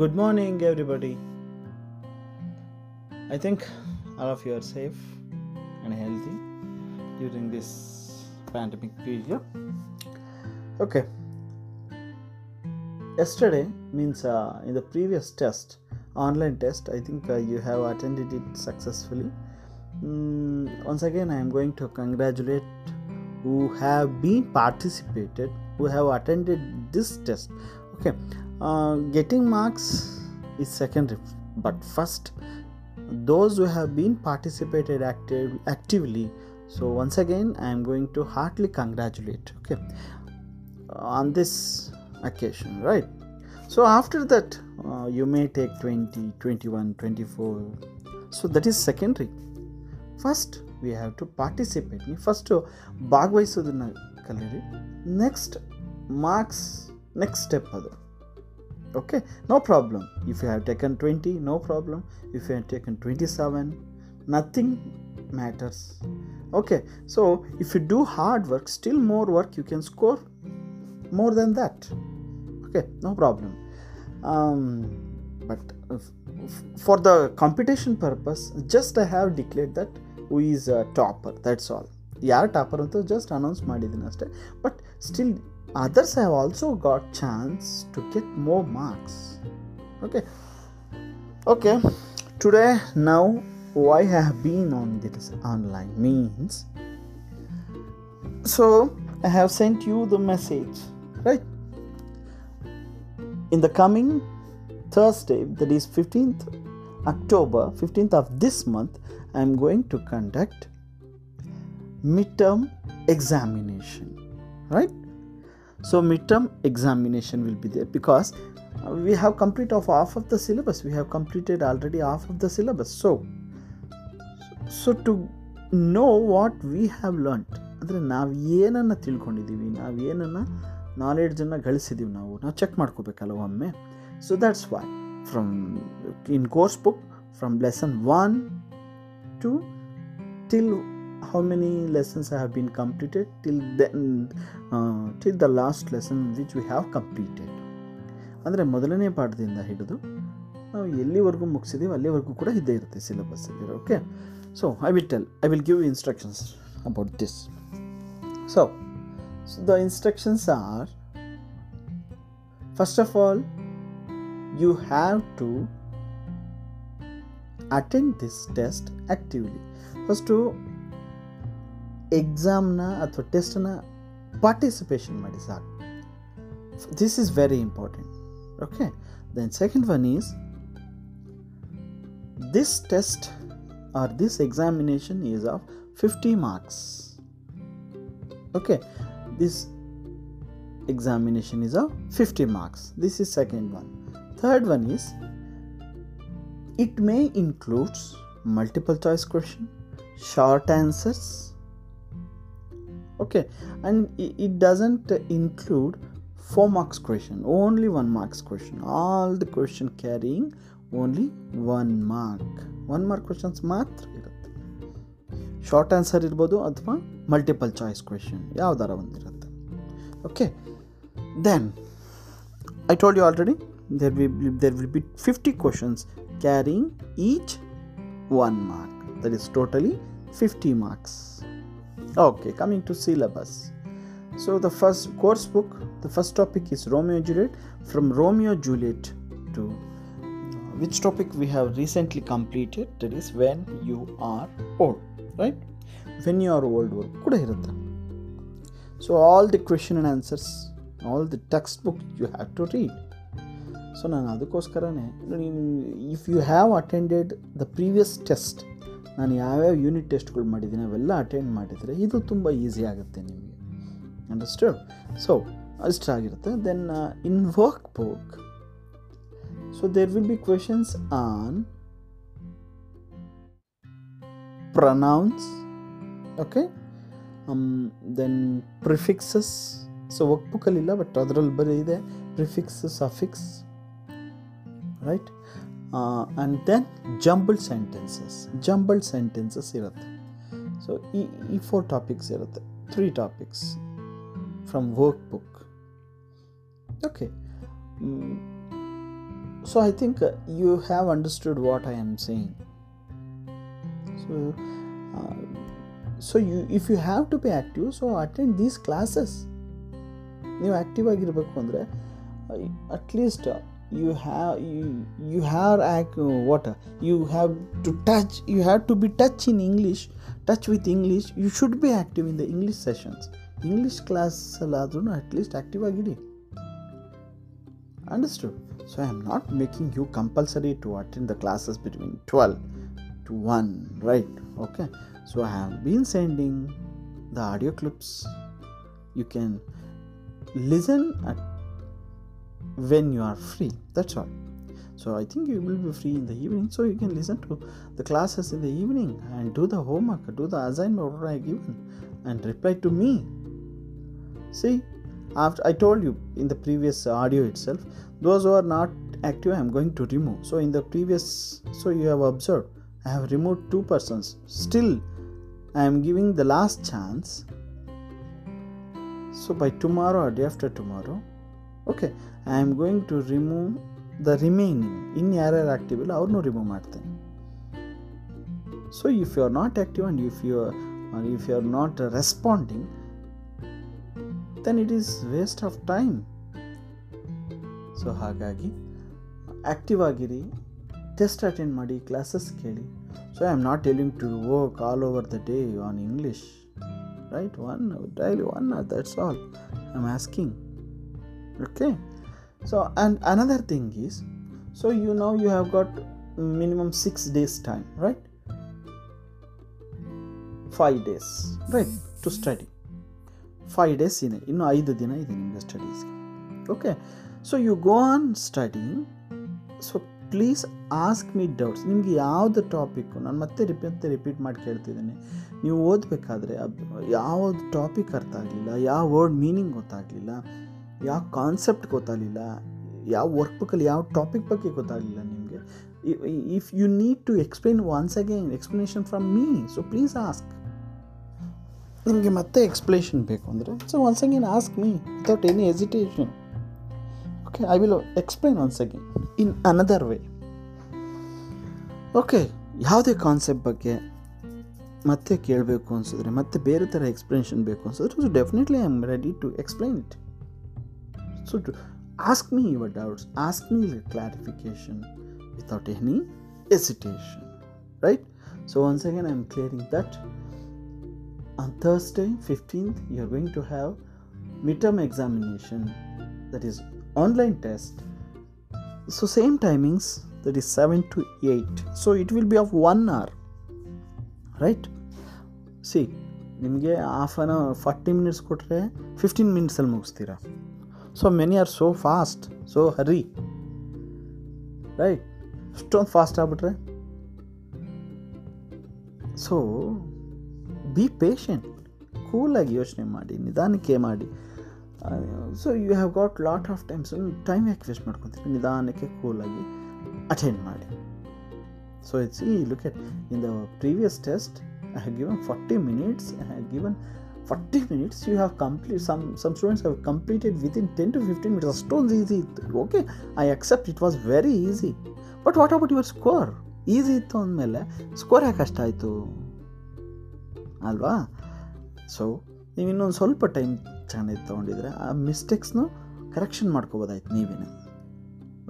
Good morning, everybody. I think all of you are safe and healthy during this pandemic period. Okay. Yesterday means uh, in the previous test, online test, I think uh, you have attended it successfully. Mm, once again, I am going to congratulate who have been participated, who have attended this test. Okay, uh, getting marks is secondary, but first those who have been participated active, actively so once again i am going to heartily congratulate okay on this occasion right so after that uh, you may take 20 21 24 so that is secondary first we have to participate ನೀವು first ಭಾಗವಹಿಸೋದನ್ನು ಕಲೀರಿ next marks next step ಅದು okay no problem if you have taken 20 no problem if you have taken 27 nothing matters okay so if you do hard work still more work you can score more than that okay no problem um, but f- f- for the competition purpose just i have declared that who is a topper that's all ಯಾರು topper ಅಂತ just announce ಮಾಡಿದ್ದೀನಿ ಅಷ್ಟೇ but still others have also got chance to get more marks. Okay. Okay. Today now why i have been on this online means? So i have sent you the message right? In the coming thursday that is 15th october 15th of this month i am going to conduct midterm examination right so midterm examination will be there because uh, we have complete of half of the syllabus we have completed already half of the syllabus so so to know what we have learnt ಅಂದರೆ ನಾವು ಏನನ್ನು ತಿಳ್ಕೊಂಡಿದ್ದೀವಿ ನಾವು ಏನನ್ನು ನಾಲೆಡ್ಜನ್ನು ಗಳಿಸಿದ್ದೀವಿ ನಾವು ನಾವು check ಮಾಡ್ಕೋಬೇಕಲ್ಲ ಒಮ್ಮೆ so that's why from in course book from lesson one to till how many lessons have been completed till then uh, till the last lesson which we have completed. ಅಂದರೆ ಮೊದಲನೇ ಪಾಠದಿಂದ ಹಿಡಿದು ನಾವು ಎಲ್ಲಿವರೆಗೂ ಮುಗಿಸಿದ್ದೀವಿ ಅಲ್ಲಿವರೆಗೂ ಕೂಡ ಇದ್ದೇ ಇರುತ್ತೆ ಸಿಲೆಬಸ್ಸಲ್ಲಿ okay so I will tell I will give instructions about this so the instructions are first of all you have to attend this test actively first ಎಕ್ಸಾಮ್ನ ಅಥವಾ ಟೆಸ್ಟನ್ನ ಪಾರ್ಟಿಸಿಪೇಷನ್ ಮಾಡಿ ಸಾಕು this is very important okay then second one is this test or this examination is of fifty marks okay this examination is of 50 marks this is second one third one is it may includes multiple choice question short answers okay and it doesn't include four marks question only one marks question all the question carrying only one mark one mark questions ಮಾತ್ರ ಇರುತ್ತೆ short answer ಇರ್ಬೋದು ಅಥವಾ multiple choice question ಯಾವ್ದಾರ ಒಂದಿರುತ್ತೆ okay then I told you already there will be, there will be 50 questions carrying each one mark that is totally 50 marks okay coming to syllabus so the first course book the first topic is romeo juliet from romeo juliet to which topic we have recently completed that is when you are old right when you are old ಕೂಡ ಇರುತ್ತೆ so all the question and answers all the textbook you have to read so ನಾನು ಅದಕ್ಕೋಸ್ಕರನೇ if you have attended the previous test ನಾನು ಯಾವ್ಯಾವ unit ಟೆಸ್ಟ್ಗಳು ಮಾಡಿದ್ದೀನಿ ಅವೆಲ್ಲ attend ಮಾಡಿದರೆ ಇದು ತುಂಬ ಈಸಿ ಆಗುತ್ತೆ ನಿಮಗೆ. Understand so ಅಷ್ಟಾಗಿರುತ್ತೆ then in work book so there will be questions on pronouns okay then prefixes so work ಬುಕ್ಕಲ್ಲಿಲ್ಲ but ಅದರಲ್ಲಿ ಬರೀ ಇದೆ prefix suffix right and then jumbled sentences jumbled sentences ಇರುತ್ತೆ ಸೊ ಈ ಈ ಫೋರ್ ಟಾಪಿಕ್ಸ್ ಇರುತ್ತೆ three topics from work book okay so i think uh, you have understood what i am saying so uh, so you if you have to be active so attend these classes ನೀವು active ಆಗಿರಬೇಕು ಅಂದರೆ at least you have you have ಆ್ಯಕ್ what you have to touch you have to B touch in English touch with English you should be active in the English sessions English ಕ್ಲಾಸಲ್ಲಾದ್ರೂ at least active ಆಗಿರಿ understood so I am not making you compulsory to attend the classes between twelve to one right okay so I have been sending the audio clips you can listen at when you are free that's all. So i think you will be free in the evening so you can listen to the classes in the evening and do the homework do the assignment what i given and reply to me. See after i told you in the previous audio itself those who are not active i am going to remove. So in the previous so you have observed i have removed two persons. Still i am giving the last chance. So by tomorrow or day after tomorrow okay I am going to remove the remaining ಇನ್ನು ಯಾರ್ಯಾರು active ಇಲ್ಲ ಅವ್ರನ್ನೂ remove ಮಾಡ್ತೇನೆ. So if you are not active and if you if you are not responding then it is waste of time so ಹಾಗಾಗಿ active ಆಗಿರಿ test attend ಮಾಡಿ classes ಕೇಳಿ. So I am not telling to work all over the day on English right one daily one that's all I am asking. Okay. So, and another thing is, so you know you have got minimum 6 days time, right? 5 days, right, to study. 5 days in ಇನ್ನು ಐದು ದಿನ ಇದೆ ನಿಮಗೆ ಸ್ಟಡೀಸ್ಗೆ okay so you go on studying so please ask me doubts ನಿಮಗೆ ಯಾವುದು topic ನಾನು ಮತ್ತೆ repeat repeat ಮಾಡಿ ಕೇಳ್ತಿದ್ದೀನಿ. ನೀವು ಓದಬೇಕಾದ್ರೆ ಯಾವುದು ಟಾಪಿಕ್ ಅರ್ಥ ಆಗಲಿಲ್ಲ, ಯಾವ ವರ್ಡ್ ಮೀನಿಂಗ್ ಗೊತ್ತಾಗಲಿಲ್ಲ ಯಾವ ಕಾನ್ಸೆಪ್ಟ್ ಗೊತ್ತಾಗಲಿಲ್ಲ, ಯಾವ ವರ್ಕ್ ಬುಕ್ಕಲ್ಲಿ ಯಾವ ಟಾಪಿಕ್ ಬಗ್ಗೆ ಗೊತ್ತಾಗಲಿಲ್ಲ ನಿಮಗೆ? If you need to explain once again explanation from me so please ask ನಿಮಗೆ ಮತ್ತೆ ಎಕ್ಸ್ಪ್ಲೇಷನ್ ಬೇಕು ಅಂದರೆ so once again ask me without any hesitation okay I will explain once again in another way okay ಯಾವುದೇ concept ಬಗ್ಗೆ ಮತ್ತೆ ಕೇಳಬೇಕು ಅನಿಸಿದ್ರೆ, ಮತ್ತೆ ಬೇರೆ ಥರ ಎಕ್ಸ್ಪ್ಲನೇಷನ್ ಬೇಕು ಅನಿಸಿದ್ರೆ so definitely I am ready to explain it so to ask me your doubts ask me clarification without any hesitation right so once again I am clearing that on Thursday 15th you are going to have midterm examination that is online test so same timings that is 7 to 8 so it will be of 1 hour right C ನಿಮಗೆ half an hour forty minutes ಕೊಟ್ಟರೆ fifteen ಮಿನಿಟ್ಸಲ್ಲಿ ಮುಗಿಸ್ತೀರಾ so many are so fast so hurry right ಅಷ್ಟೊಂದು fast ಆಗ್ಬಿಟ್ರೆ? So be patient ಕೂಲಾಗಿ ಯೋಚನೆ ಮಾಡಿ, ನಿಧಾನಕ್ಕೆ ಮಾಡಿ. So you have got lot of times time ಯಾಕೆ ವೇಸ್ಟ್ ಮಾಡ್ಕೊತೀರಿ? ನಿಧಾನಕ್ಕೆ ಕೂಲಾಗಿ ಅಟೆಂಡ್ ಮಾಡಿ. ಸೊ ಇಟ್ಸ್ ಈ look at in the previous test I have given 40 minutes. I have forty minutes you have complete some some students have completed within ten to fifteen minutes ಅಷ್ಟೊಂದು easy ಇತ್ತು okay I accept it was very easy but what about your score easy ಇತ್ತು ಅಂದಮೇಲೆ score ಯಾಕೆ ಕಷ್ಟ ಆಯಿತು ಅಲ್ವಾ? So ನೀವು ಇನ್ನೊಂದು ಸ್ವಲ್ಪ ಟೈಮ್ ಚೆನ್ನಾಗಿ ತೊಗೊಂಡಿದ್ರೆ, ಆ ಮಿಸ್ಟೇಕ್ಸ್ನು ಕರೆಕ್ಷನ್ ಮಾಡ್ಕೋಬೋದಾಯ್ತು ನೀವೇನೆ.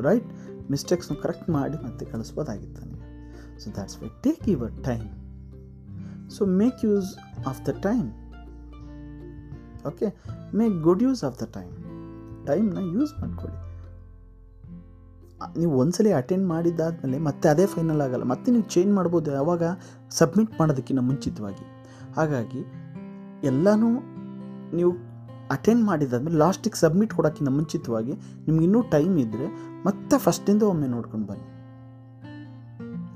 ರೈಟ್ ಮಿಸ್ಟೇಕ್ಸ್ನ ಕರೆಕ್ಟ್ ಮಾಡಿ ಮತ್ತೆ ಕಳಿಸ್ಬೋದಾಗಿತ್ತು ನನಗೆ so that's why take your time so make use of the time okay make good use of the time ಟೈಮ್ನ ಯೂಸ್ ಮಾಡ್ಕೊಳ್ಳಿ. ನೀವು ಒಂದ್ಸಲಿ ಅಟೆಂಡ್ ಮಾಡಿದ್ದಾದಮೇಲೆ ಮತ್ತೆ ಅದೇ ಫೈನಲ್ ಆಗಲ್ಲ. ಮತ್ತೆ ನೀವು ಚೇಂಜ್ ಮಾಡ್ಬೋದು ಯಾವಾಗ? ಸಬ್ಮಿಟ್ ಮಾಡೋದಕ್ಕಿಂತ ಮುಂಚಿತವಾಗಿ. ಹಾಗಾಗಿ, ಎಲ್ಲನೂ ನೀವು ಅಟೆಂಡ್ ಮಾಡಿದಾದ್ಮೇಲೆ ಲಾಸ್ಟಿಗೆ ಸಬ್ಮಿಟ್ ಕೊಡೋಕ್ಕಿಂತ ಮುಂಚಿತವಾಗಿ ನಿಮ್ಗೆ ಇನ್ನೂ ಟೈಮ್ ಇದ್ದರೆ ಮತ್ತೆ ಫಸ್ಟಿಂದ ಒಮ್ಮೆ ನೋಡ್ಕೊಂಡು ಬನ್ನಿ.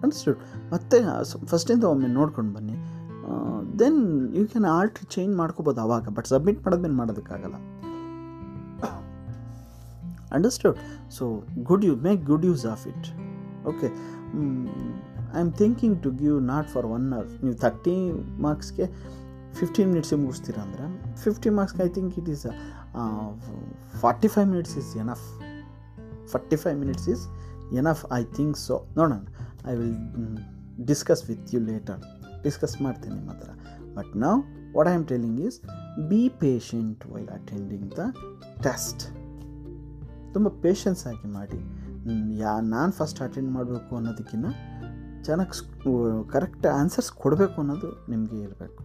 ಅಂಡರ್ಸ್ಟುಡ್ ಮತ್ತೆ ಫಸ್ಟಿಂದ ಒಮ್ಮೆ ನೋಡ್ಕೊಂಡು ಬನ್ನಿ. Then you can art change ಮಾಡ್ಕೋಬೋದು ಆವಾಗ ಬಟ್ ಸಬ್ಮಿಟ್ ಮಾಡೋದೇನು ಮಾಡೋದಕ್ಕಾಗಲ್ಲ. Understand so good you make good use of it okay I am thinking to give not for one hour ನೀವು ಥರ್ಟಿ ಮಾರ್ಕ್ಸ್ಗೆ ಫಿಫ್ಟೀನ್ ಮಿನಿಟ್ಸಿಗೆ ಮುಗಿಸ್ತೀರ ಅಂದರೆ fifty ಮಾರ್ಕ್ಸ್ಗೆ I think it is forty five minutes is enough forty five minutes is enough I think so ನೋಡೋಣ I will discuss with you later discuss ಮಾಡ್ತೀನಿ ನಿಮ್ಮ ಹತ್ರ. But ನಾವು what I am telling is be patient while attending the test ತುಂಬ patience ಆಗಿ ಮಾಡಿ. ಯಾ, ನಾನು first attend ಮಾಡಬೇಕು ಅನ್ನೋದಕ್ಕಿಂತ ಚೆನ್ನಾಗಿ ಕರೆಕ್ಟ್ ಆನ್ಸರ್ಸ್ ಕೊಡಬೇಕು ಅನ್ನೋದು ನಿಮಗೆ ಇರಬೇಕು.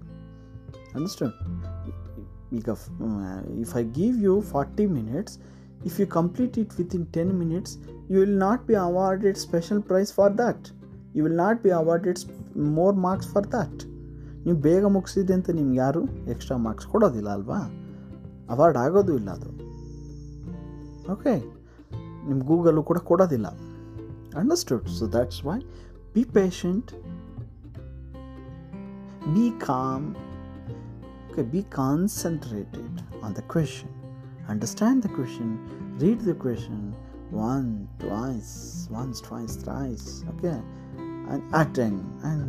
ಅಂಡರ್ಸ್ಟ್ಯಾಂಡ್ ಈಗ if I give you forty minutes if you complete it within ten minutes you will not be awarded special prize for that you will not be awarded more marks for that ನೀವು ಬೇಗ ಮುಗಿಸಿದೆ ಅಂತ ನಿಮ್ಗೆ ಯಾರು extra marks ಕೊಡೋದಿಲ್ಲ ಅಲ್ವಾ? Award ಆಗೋದು ಇಲ್ಲ ಅದು. ಓಕೆ ನಿಮ್ಮ ಗೂಗಲ್ಲು ಕೂಡ ಕೊಡೋದಿಲ್ಲ. Understood so that's why be patient be calm okay be concentrated on the question understand the question read the question one twice once twice thrice. Okay. and attend and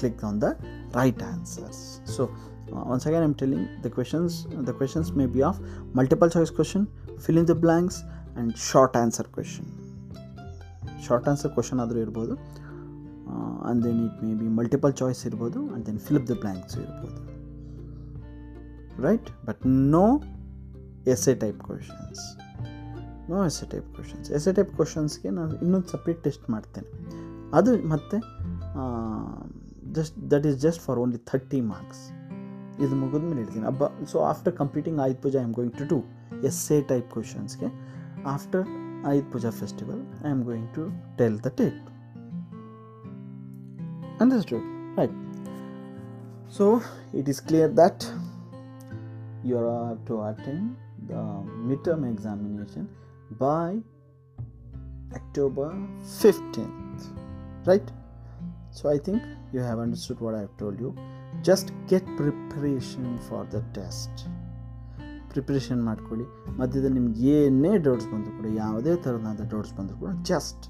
click on the right answers so uh, once again i'm telling the questions the questions may be of multiple choice question fill in the blanks and short answer question short answer question ಆದರೂ ಇರ್ಬೋದು and then it may be multiple choice ಇರ್ಬೋದು and then fill up the blanks ಇರ್ಬೋದು right but no S A type questions no S A type questions S A type ಕ್ವಶನ್ಸ್ಗೆ ನಾನು ಇನ್ನೊಂದು separate test ಮಾಡ್ತೇನೆ ಅದು ಮತ್ತೆ just that is just for only thirty marks ಇದು ಮುಗಿದ ಮೇಲೆ ಹೇಳ್ತೀನಿ ಹಬ್ಬ so after completing Ayudh Pooja I am going to do S A type ಕ್ವಶನ್ಸ್ಗೆ after Ayudh Pooja festival I am going to tell the date understood right so it is clear that you have to attend the midterm examination by October 15th, right? So I think you have understood what I have told you. Just get preparation for the test. Preparation ಮಾಡ್ಕೊಳ್ಳಿ ಮಧ್ಯದಲ್ಲಿ ನಿಮ್ಗೆ ಏನೇ doubts ಬಂದರೂ ಕೂಡ ಯಾವುದೇ ಥರದಾದ doubts ಬಂದರೂ ಕೂಡ just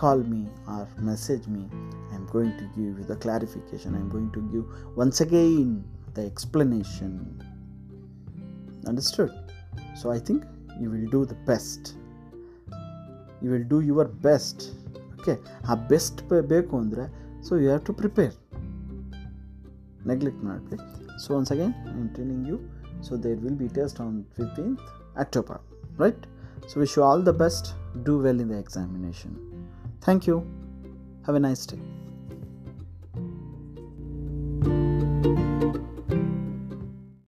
call me or message me I am going to give you the clarification I am going to give once again the explanation understood so i think you will do the best you will do your best okay ಆ best ಬೇಕು ಅಂದರೆ so you have to prepare neglect ಮಾಡಲಿ so once again I am telling you so there will be test on fifteenth October right so wish you all the best do well in the examination thank you have a nice day